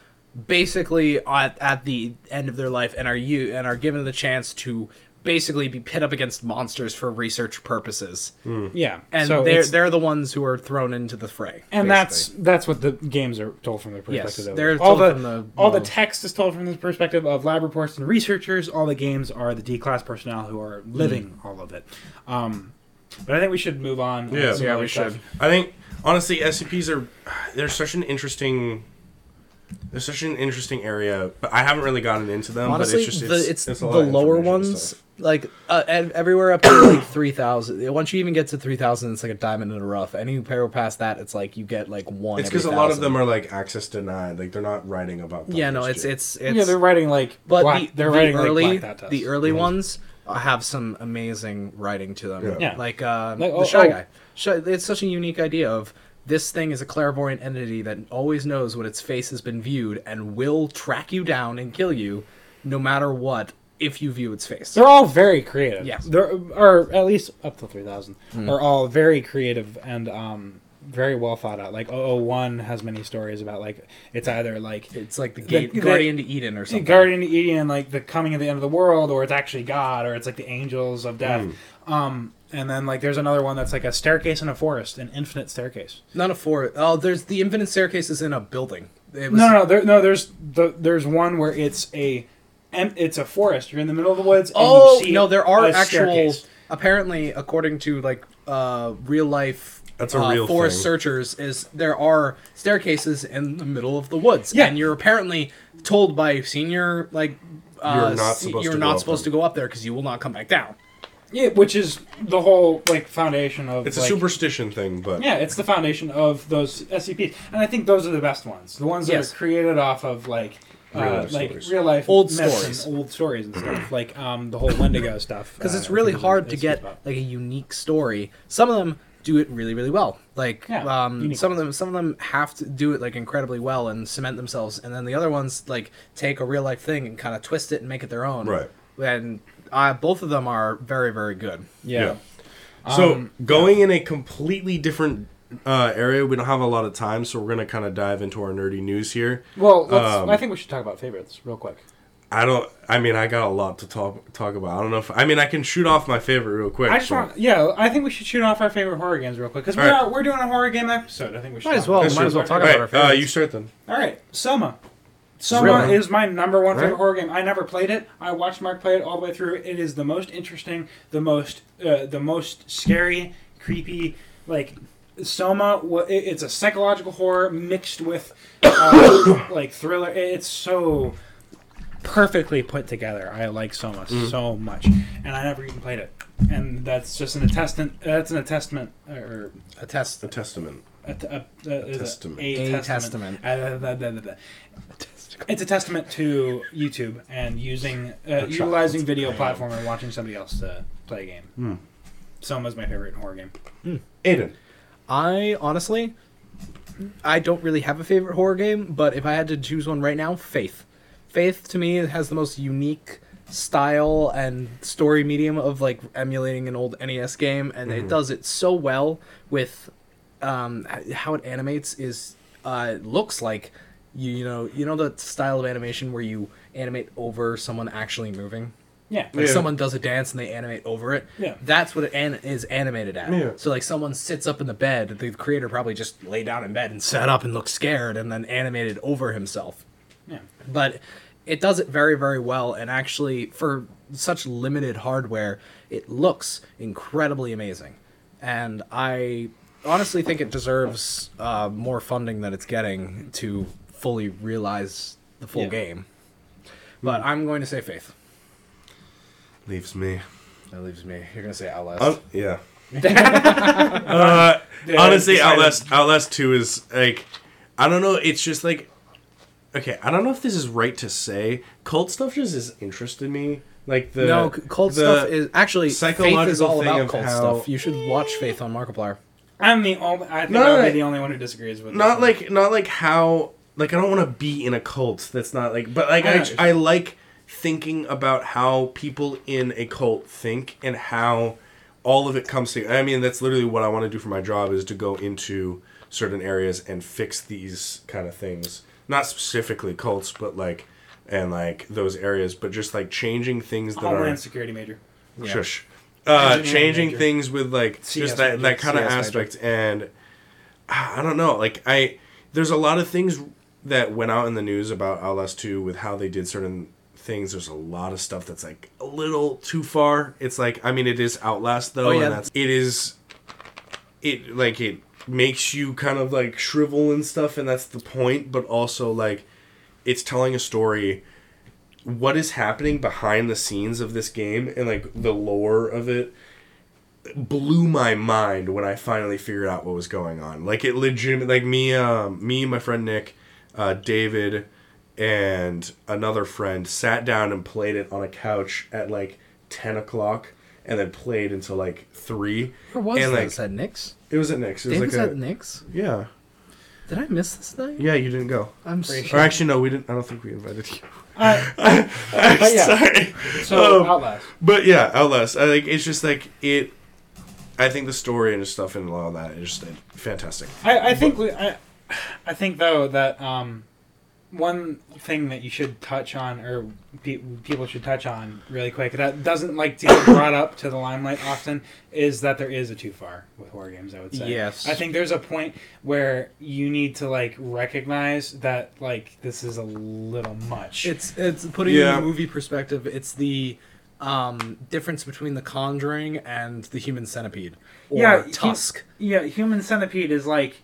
basically at, at the end of their life and are you and are given the chance to basically be pit up against monsters for research purposes. yeah And so they're they're the ones who are thrown into the fray. and basically. that's that's what the games are told from the Yes, perspective of. they're all told the from the- all the text is told from the perspective of lab reports and researchers all the games are the d class personnel who are living Hmm. all of it um but i think we should move on Yeah. Yeah, we stuff. should. I think honestly, SCPs are they're such an interesting There's such an interesting area, but I haven't really gotten into them. Honestly, but it's just the, it's, it's, it's the lower ones, like uh, everywhere up to like three thousand. Once you even get to three thousand, it's like a diamond in the rough. Anywhere past that, it's like you get like one. It's because a lot of them are like access denied. Like they're not writing about. them Yeah, no, it's it's it's. yeah, they're writing like but black, the, they're the writing early like black dot the tests. early ones have some amazing writing to them. Yeah. Yeah. Like uh, Like, the oh, shy oh. guy. It's such a unique idea of this thing is a clairvoyant entity that always knows what its face has been viewed and will track you down and kill you, no matter what. If you view its face. They're all very creative. Yes. They're, or at least up to 3000 Hmm. are all very creative and um, very well thought out. Like 001 has many stories about like it's either like It's like the gate, the- Guardian to Eden or something. Guardian to Eden, like the coming of the end of the world, or it's actually God, or it's like the angels of death. Hmm. Um, and then like there's another one that's like a staircase in a forest, an infinite staircase. Not a four. Oh, there's the infinite staircase is in a building. It was, No, no, no. There, no, there's the there's one where it's a, em- it's a forest. You're in the middle of the woods. And Oh you see no, there are actual. staircase. Apparently, according to like uh, real life. That's a uh, real forest thing. searchers is there are staircases in the middle of the woods Yeah. and you're apparently told by senior like uh, You're not supposed you're to not up supposed to go up there because you will not come back down Yeah, which is the whole like foundation of. It's a like, superstition thing, but Yeah, it's the foundation of those SCPs, and I think those are the best ones. The ones that Yes. are created off of like. Real Uh, life like stories. real life Old myths stories. and old stories and stuff like um the whole Wendigo stuff because uh, it's I really is- hard to is get about. like a unique story some of them do it really really well like Yeah, um, unique some of them some of them have to do it like incredibly well and cement themselves and then the other ones like take a real life thing and kind of twist it and make it their own Right. and uh, both of them are very very good yeah. So Um, going in a completely different uh, area, we don't have a lot of time, so we're gonna kind of dive into our nerdy news here. Well, let's, Um, I think we should talk about favorites real quick. I don't. I mean, I got a lot to talk talk about. I don't know if. I mean, I can shoot off my favorite real quick. I just but- want, yeah, I think we should shoot off our favorite horror games real quick because we're, Alright. not- we're doing a horror game episode. I think we should. Might as well. about might as well talk Alright, about our uh, favorites. you start then. All right, Soma. Soma Really? is my number one favorite Alright. horror game. I never played it. I watched Mark play it all the way through. It is the most interesting, the most, uh, the most scary, creepy. Like Soma, it's a psychological horror mixed with uh, like thriller. It's so perfectly put together. I like Soma so much, and I never even played it. And that's just an attestant. That's an attestament, or a test A testament. a, a, a, a testament. A, A testament. testament. It's a testament to YouTube and using uh, utilizing video platform and watching somebody else uh, play a game. Hmm. Soma's my favorite horror game. Aiden. I honestly, I don't really have a favorite horror game, but if I had to choose one right now, Faith. Faith to me has the most unique style and story medium of like emulating an old NES game, and it does it so well with um, how it animates. Is uh, looks like you, you know you know the style of animation where you animate over someone actually moving. Yeah. Like Yeah. someone does a dance and they animate over it. Yeah. That's what it an- is animated at. Yeah. So like someone sits up in the bed, the creator probably just lay down in bed and sat up and looked scared and then animated over himself. Yeah. But it does it very very well and actually for such limited hardware, it looks incredibly amazing. And I honestly think it deserves uh, more funding than it's getting to fully realize the full Yeah. game. But I'm going to say Faith. Leaves me. That leaves me. You're gonna say Outlast. Um, yeah. uh, honestly, decided. Outlast Outlast Two is like, I don't know. It's just like, okay, I don't know if this is right to say. Cult stuff just has interested me. Like the no, cult the- stuff is actually Faith is all about cult how- stuff. You should watch Faith on Markiplier. I'm the only. I think No, I'll no, be the only one who disagrees with. not this one. like not like how like I don't want to be in a cult. That's not like, but like I I. I like thinking about how people in a cult think and how all of it comes together. I mean, that's literally what I want to do for my job is to go into certain areas and fix these kind of things. Not specifically cults, but like and like those areas, but just like changing things that Homeland are Security major. Yeah. shush. Uh, changing major. things with like CS just that, major. that kind of CS major. aspect and ah, I don't know like I there's a lot of things that went out in the news about Outlast 2 with how they did certain things there's a lot of stuff that's like a little too far it's like I mean it is Outlast though Oh, yeah. and that's it is it like it makes you kind of like shrivel and stuff and that's the point but also like it's telling a story. What is happening behind the scenes of this game and like the lore of it blew my mind when I finally figured out what was going on. Like it legitimate like me um me my friend Nick, uh David and another friend sat down and played it on a couch at like ten o'clock and then played until like three. Where was and this? like at Nick's? it was at Nick's. It was David's like a at Nick's? yeah. Did I miss this thing? Yeah, you didn't go. I'm sorry. s- Or actually no, we didn't I don't think we invited you. Uh, I'm But yeah. sorry. so Um, Outlast. But yeah, Outlast. I like it's just like it. I think the story and stuff and all that is just fantastic. I, I think we, I, I think though that um, one thing that you should touch on, or pe- people should touch on really quick, that doesn't like to get brought up to the limelight often, is that there is a too far with horror games. I would say. Yes. I think there's a point where you need to like recognize that like this is a little much. It's it's putting it Yeah. in movie perspective. It's the um, difference between The Conjuring and The Human Centipede or Yeah, he- Tusk. yeah, Human Centipede is like.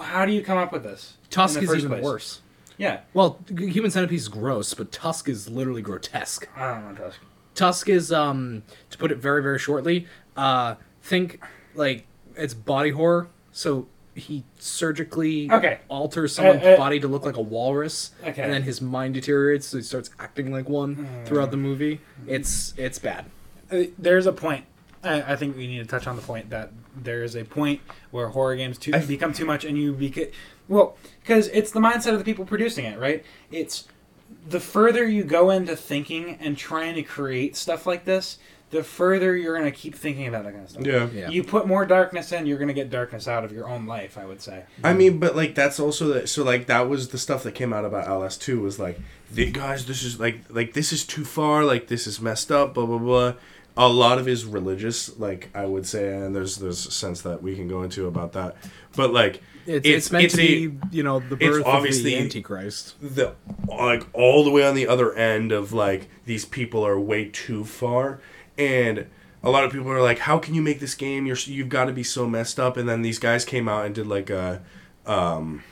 How do you come up with this? Tusk is even place? worse. Yeah, Well, Human Centipede is gross, but Tusk is literally grotesque. I don't know Tusk. Tusk is, um, to put it very very shortly, uh, think like it's body horror. So he surgically Okay. alters someone's Uh, uh, body to look like a walrus, Okay. and then his mind deteriorates, so he starts acting like one throughout the movie. It's it's bad. Uh, there's a point. I, I think we need to touch on the point that there is a point where horror games too, I've- become too much, and you become well, because it's the mindset of the people producing it, right? It's the further you go into thinking and trying to create stuff like this, the further you're going to keep thinking about that kind of stuff. Yeah. Yeah. You put more darkness in, you're going to get darkness out of your own life. I would say. I mean, but like that's also the, so like that was the stuff that came out about LS two was like, the, guys, this is like like this is too far, like this is messed up, blah blah blah. A lot of it is religious, like I would say, and there's there's a sense that we can go into about that. But like It's, it's, meant to a- be, you know, the birth of obviously- the Antichrist. the like all the way on the other end of like these people are way too far and a lot of people are like how can you make this game you're you've got to be so messed up and then these guys came out and did like a um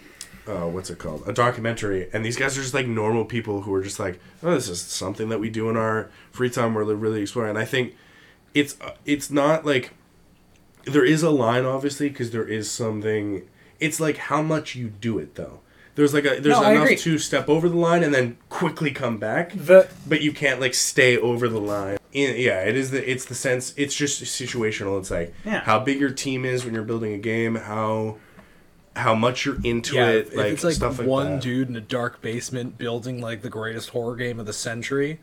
uh, what's it called? A documentary. And these guys are just like normal people who are just like oh this is something that we do in our free time we're really exploring. And i think it's uh, it's not like there is a line obviously because there is something it's like how much you do it though. There's like a there's No, enough to step over the line and then quickly come back The but you can't like stay over the line. In, yeah it is the it's the sense it's just situational. It's like Yeah. how big your team is when you're building a game how how much you're into Yeah, it if like, it's like stuff like one that. dude in a dark basement building like the greatest horror game of the century,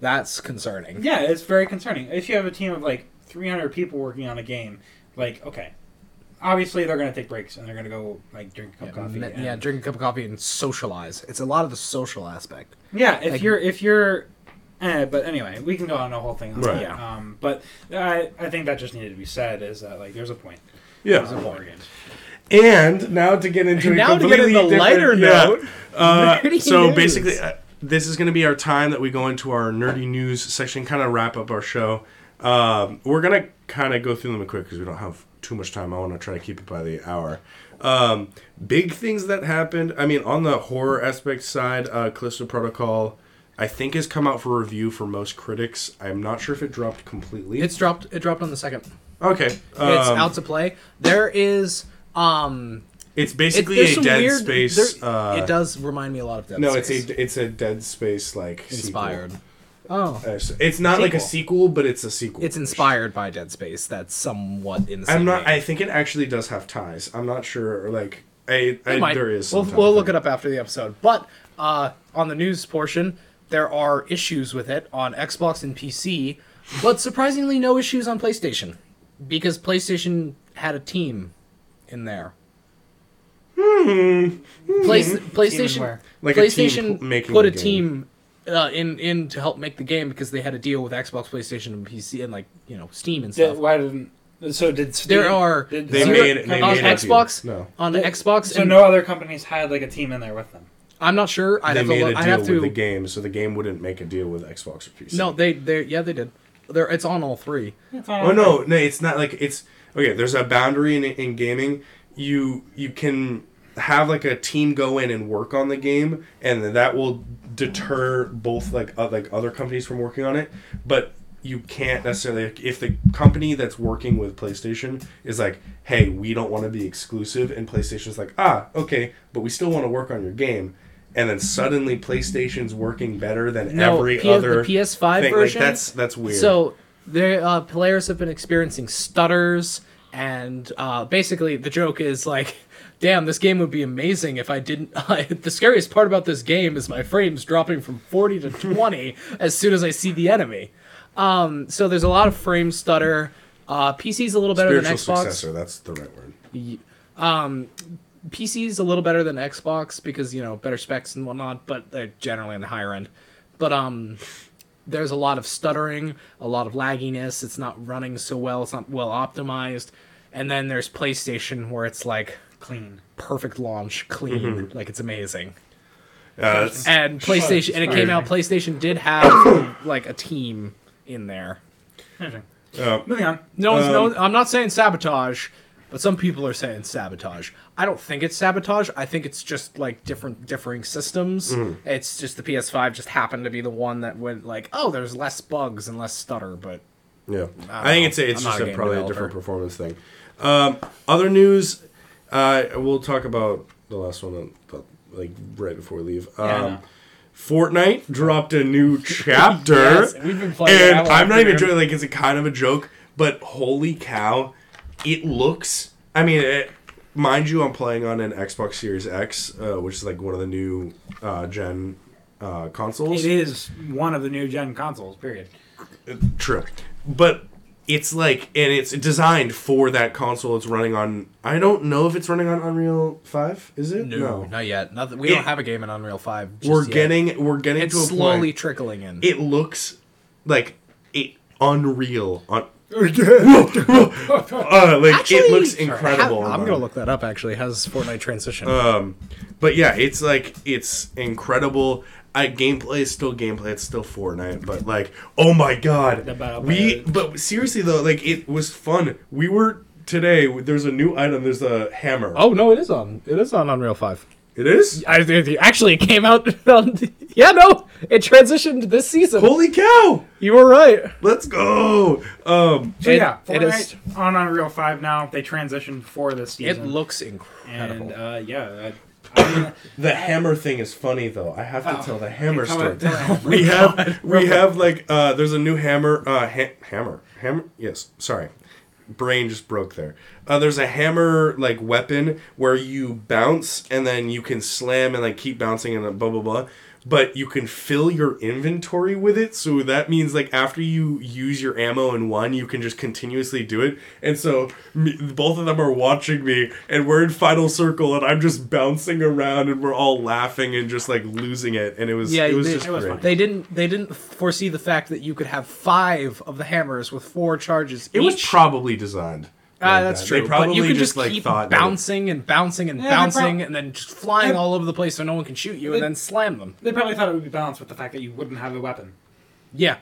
that's concerning. yeah, it's very concerning. If you have a team of like 300 people working on a game, like okay, obviously they're going to take breaks and they're going to go like drink a cup of coffee. Me- and- yeah, drink a cup of coffee and socialize. It's a lot of the social aspect. Yeah, if Like- you're if you're, eh, but anyway, we can go on a whole thing. On Right. that. Yeah. Um, but I I think that just needed to be said is that like there's a point. yeah There's a horror games. And now to get into a Now to get completely into different- lighter yeah. note, Uh, so news. basically, uh, this is going to be our time that we go into our nerdy news section, kind of wrap up our show. Um, we're going to kind of go through them quick because we don't have too much time. I want to try to keep it by the hour. Um, big things that happened. I mean, on the horror aspect side, uh, Callisto Protocol, I think, has come out for review for most critics. I'm not sure if it dropped completely. it's dropped. It dropped on the second. okay. it's um, out to play. There is um. It's basically there's a some Dead weird. Space. there- uh, it does remind me a lot of Dead Space. No, Space. it's a it's a Dead Space like sequel. inspired. Oh, Uh, so it's not like a Sequel. sequel, but it's a sequel. it's inspired by Dead Space. That's somewhat in the I'm not. vein. I think it actually does have ties. I'm not sure. Or like, I, I It might. there is. We'll, we'll look it up after the episode. But uh, on the news portion, there are issues with it on Xbox and PC, but surprisingly, no issues on PlayStation because PlayStation had a team in there. Play, PlayStation, where? Like a team PlayStation pl- put a game. team uh, in in to help make the game because they had a deal with Xbox, PlayStation, and PC, and like you know Steam and Did, stuff. why didn't so did Steam, There are did They zero made it- they on made. Xbox. No. On the Xbox, So and no other companies had like a team in there with them. I'm not sure. I'd They have to made look. a I'd deal have with the game, so the game wouldn't make a deal with Xbox or PC. No, they they yeah they did. They're, it's on all three. Oh no, no, it's not like it's okay. There's a boundary in in gaming. You you can have like a team go in and work on the game, and that will deter both like uh, like other companies from working on it. But you can't necessarily like, if the company that's working with PlayStation is like, "Hey, we don't want to be exclusive," and PlayStation's like, "Ah, okay, but we still want to work on your game." And then suddenly PlayStation's working better than No, every PS other the PS5 thing. version. Like that's that's weird. So their uh, players have been experiencing stutters, and uh, basically the joke is like, "Damn, this game would be amazing if I didn't." the scariest part about this game is my frames dropping from forty to twenty as soon as I see the enemy. Um, so there's a lot of frame stutter. Uh, PC's a little better spiritual than Xbox. successor. That's the right word. PC's a little better than Xbox because you know better specs and whatnot, but they're generally on the higher end. But um, there's a lot of stuttering, a lot of lagginess. It's not running so well. It's not well optimized. And then there's PlayStation where it's like Clean. perfect launch, clean, like it's amazing. Uh, it's- And PlayStation, and it came out. PlayStation did have like a team in there. Interesting. uh, Moving on. No Um, no. I'm not saying sabotage, but some people are saying sabotage. I don't think it's sabotage. I think it's just like different differing systems. Mm-hmm. It's just the PS5 just happened to be the one that went like, oh, there's less bugs and less stutter. But Yeah, I I, think know. it's a, it's I'm just a a, probably a different performance thing. Um, other news, uh, we'll talk about the last one, like right before we leave. Yeah, Um, know. Fortnite dropped a new chapter, Yes, we've been playing and I'm not even joking. Like it's a kind of a joke, but holy cow, it looks. I mean, it, mind you, I'm playing on an Xbox Series X, uh, which is like one of the new uh, gen uh, consoles. It is one of the new gen consoles. Period. True. But it's like, and it's designed for that console. It's running on. I don't know if it's running on Unreal Five. Is it? No, not yet. Nothing. We It- don't have a game in Unreal Five. just We're yet. getting. We're getting It's to a slowly point. trickling in. It looks like it unreal. On, uh, like Actually- it looks incredible. ha- I'm gonna look that up. Actually, how's Fortnite transition? Um, but yeah, it's like it's incredible. I gameplay is still gameplay. It's still Fortnite, but like, oh my god, we. But seriously though, like it was fun. We were today. There's a new item. There's a hammer. oh no, it is on. It is on Unreal Five. It is. I, it- actually, it came out. On, yeah, no, it transitioned this season. Holy cow! You were right. Let's go. Um, So It- yeah, Fortnite is- on Unreal Five now. They transitioned for this season. It looks incredible. and uh, yeah, I, I mean, the hammer thing is funny though. I have to Oh. tell the hammer tell story. it- tell it. we have we have like uh there's a new hammer uh ha- hammer hammer yes sorry brain just broke there. Uh there's a hammer like weapon where you bounce and then you can slam and like keep bouncing and blah blah blah but you can fill your inventory with it so that means like after you use your ammo in one you can just continuously do it and so me, both of them are watching me and we're in final circle and i'm just bouncing around and we're all laughing and just like losing it and it was Yeah, it was they- just it was great fun. They didn't. They didn't foresee the fact that you could have five of the hammers with four charges. It was probably designed. Ah, like that's that. true. They probably but you can just, just, like keep thought that- bouncing and bouncing and Yeah, bouncing, prob- and then just flying They- all over the place so no one can shoot you, They- and then slam them. they probably thought it would be balanced with the fact that you wouldn't have a weapon. Yeah,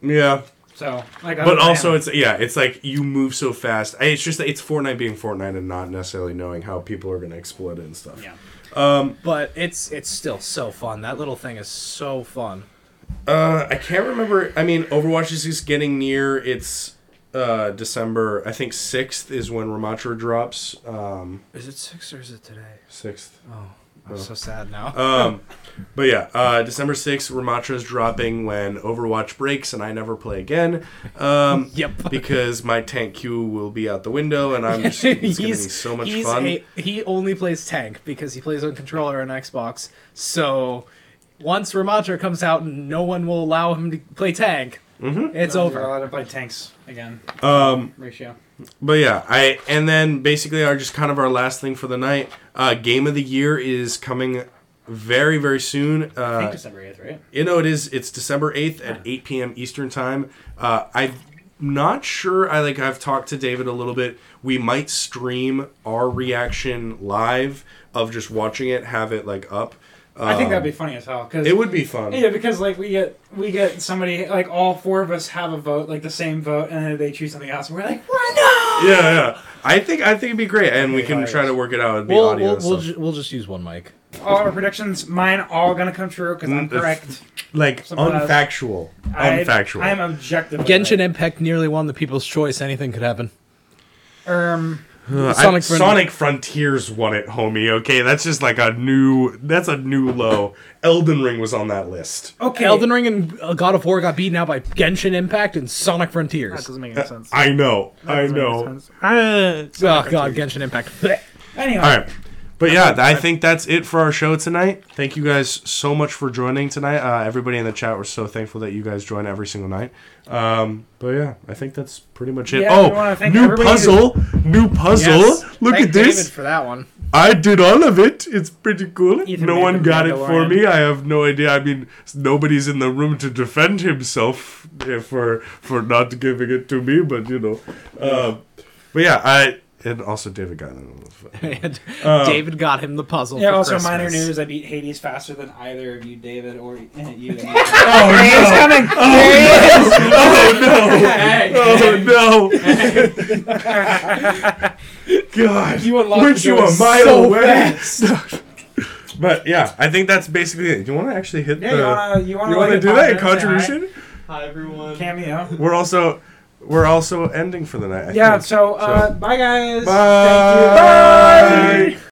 Yeah, So, like, but also it's yeah, it's like you move so fast. I- It's just that it's Fortnite being Fortnite and not necessarily knowing how people are going to exploit it and stuff. yeah. Um, but it's it's still so fun. That little thing is so fun. Uh, I can't remember. I mean, Overwatch is just getting near. It's uh December. I think sixth is when Ramatra drops. Um, Is it 6th or is it today? sixth. Oh, I'm so sad now. Um, but yeah, uh, December sixth, Ramatra is dropping when Overwatch breaks, and I never play again. Um, Yep. Because my tank queue will be out the window, and I'm just it's gonna be so much fun. a- he only plays tank because he plays on controller and Xbox. So once Ramatra comes out no one will allow him to play tank, it's You're over. allowed to play tanks again. Um, Ratio. But yeah, I and then basically our just kind of our last thing for the night. Uh, game of the year is coming very very soon. I think Uh, December 8th, right? you know it is. It's December eighth at eight p.m. Eastern time. Uh, I'm not sure. I like I've talked to David a little bit. We might stream our reaction live of just watching it. Have it like up. I think Um, that'd be funny as hell. Cause, It would be fun. Yeah, because like we get we get somebody like all four of us have a vote, like the same vote, and then they choose something else, and we're like, "What? no!" yeah, yeah. I think I think it'd be great, and we can try to work it out with the We'll, audio. we'll, and we'll, stuff. ju- we'll just use one mic. All our predictions, mine all gonna come true because I'm Mm, if- correct. like Someone else- unfactual, I- unfactual. I am objective. Genshin Impact nearly won the People's Choice. Anything could happen. Um, Sonic I- Fron- Sonic Frontiers won it, homie. Okay, that's just like a new. That's a new low. Elden Ring was on that list. okay. Elden Ring and uh, God of War got beaten out by Genshin Impact and Sonic Frontiers. That doesn't make any sense. I know. That I doesn't make any know. sense. Uh, Oh God, Genshin Impact. anyway, All right. But yeah, I think that's it for our show tonight. Thank you guys so much for joining tonight. Uh, everybody in the chat, we're so thankful that you guys join every single night. Um, but yeah, I think that's pretty much it. Yeah, we wanna oh, new everybody puzzle, new puzzle. Yes. Look Thank at this. David for that one. I did all of it. It's pretty cool. Ethan no one got it for me. I have no idea. I mean, nobody's in the room to defend himself eh, for for not giving it to me. But you know, um, but yeah, I and also David got it. And um, David got him the puzzle. yeah. for Also, Christmas. minor news: I beat Hades faster than either of you, David, or you. Oh He's no! coming. Oh, oh no! Oh no! God, You unlocked weren't you a mile so away? but yeah, I think that's basically it. Do you want to actually hit Yeah, the? you wanna you you want to like, do that in hi? contribution? Hi everyone. cameo? We're also we're also ending for the night. I yeah. Think. So, uh, so bye guys. Bye. Thank you. Bye. bye.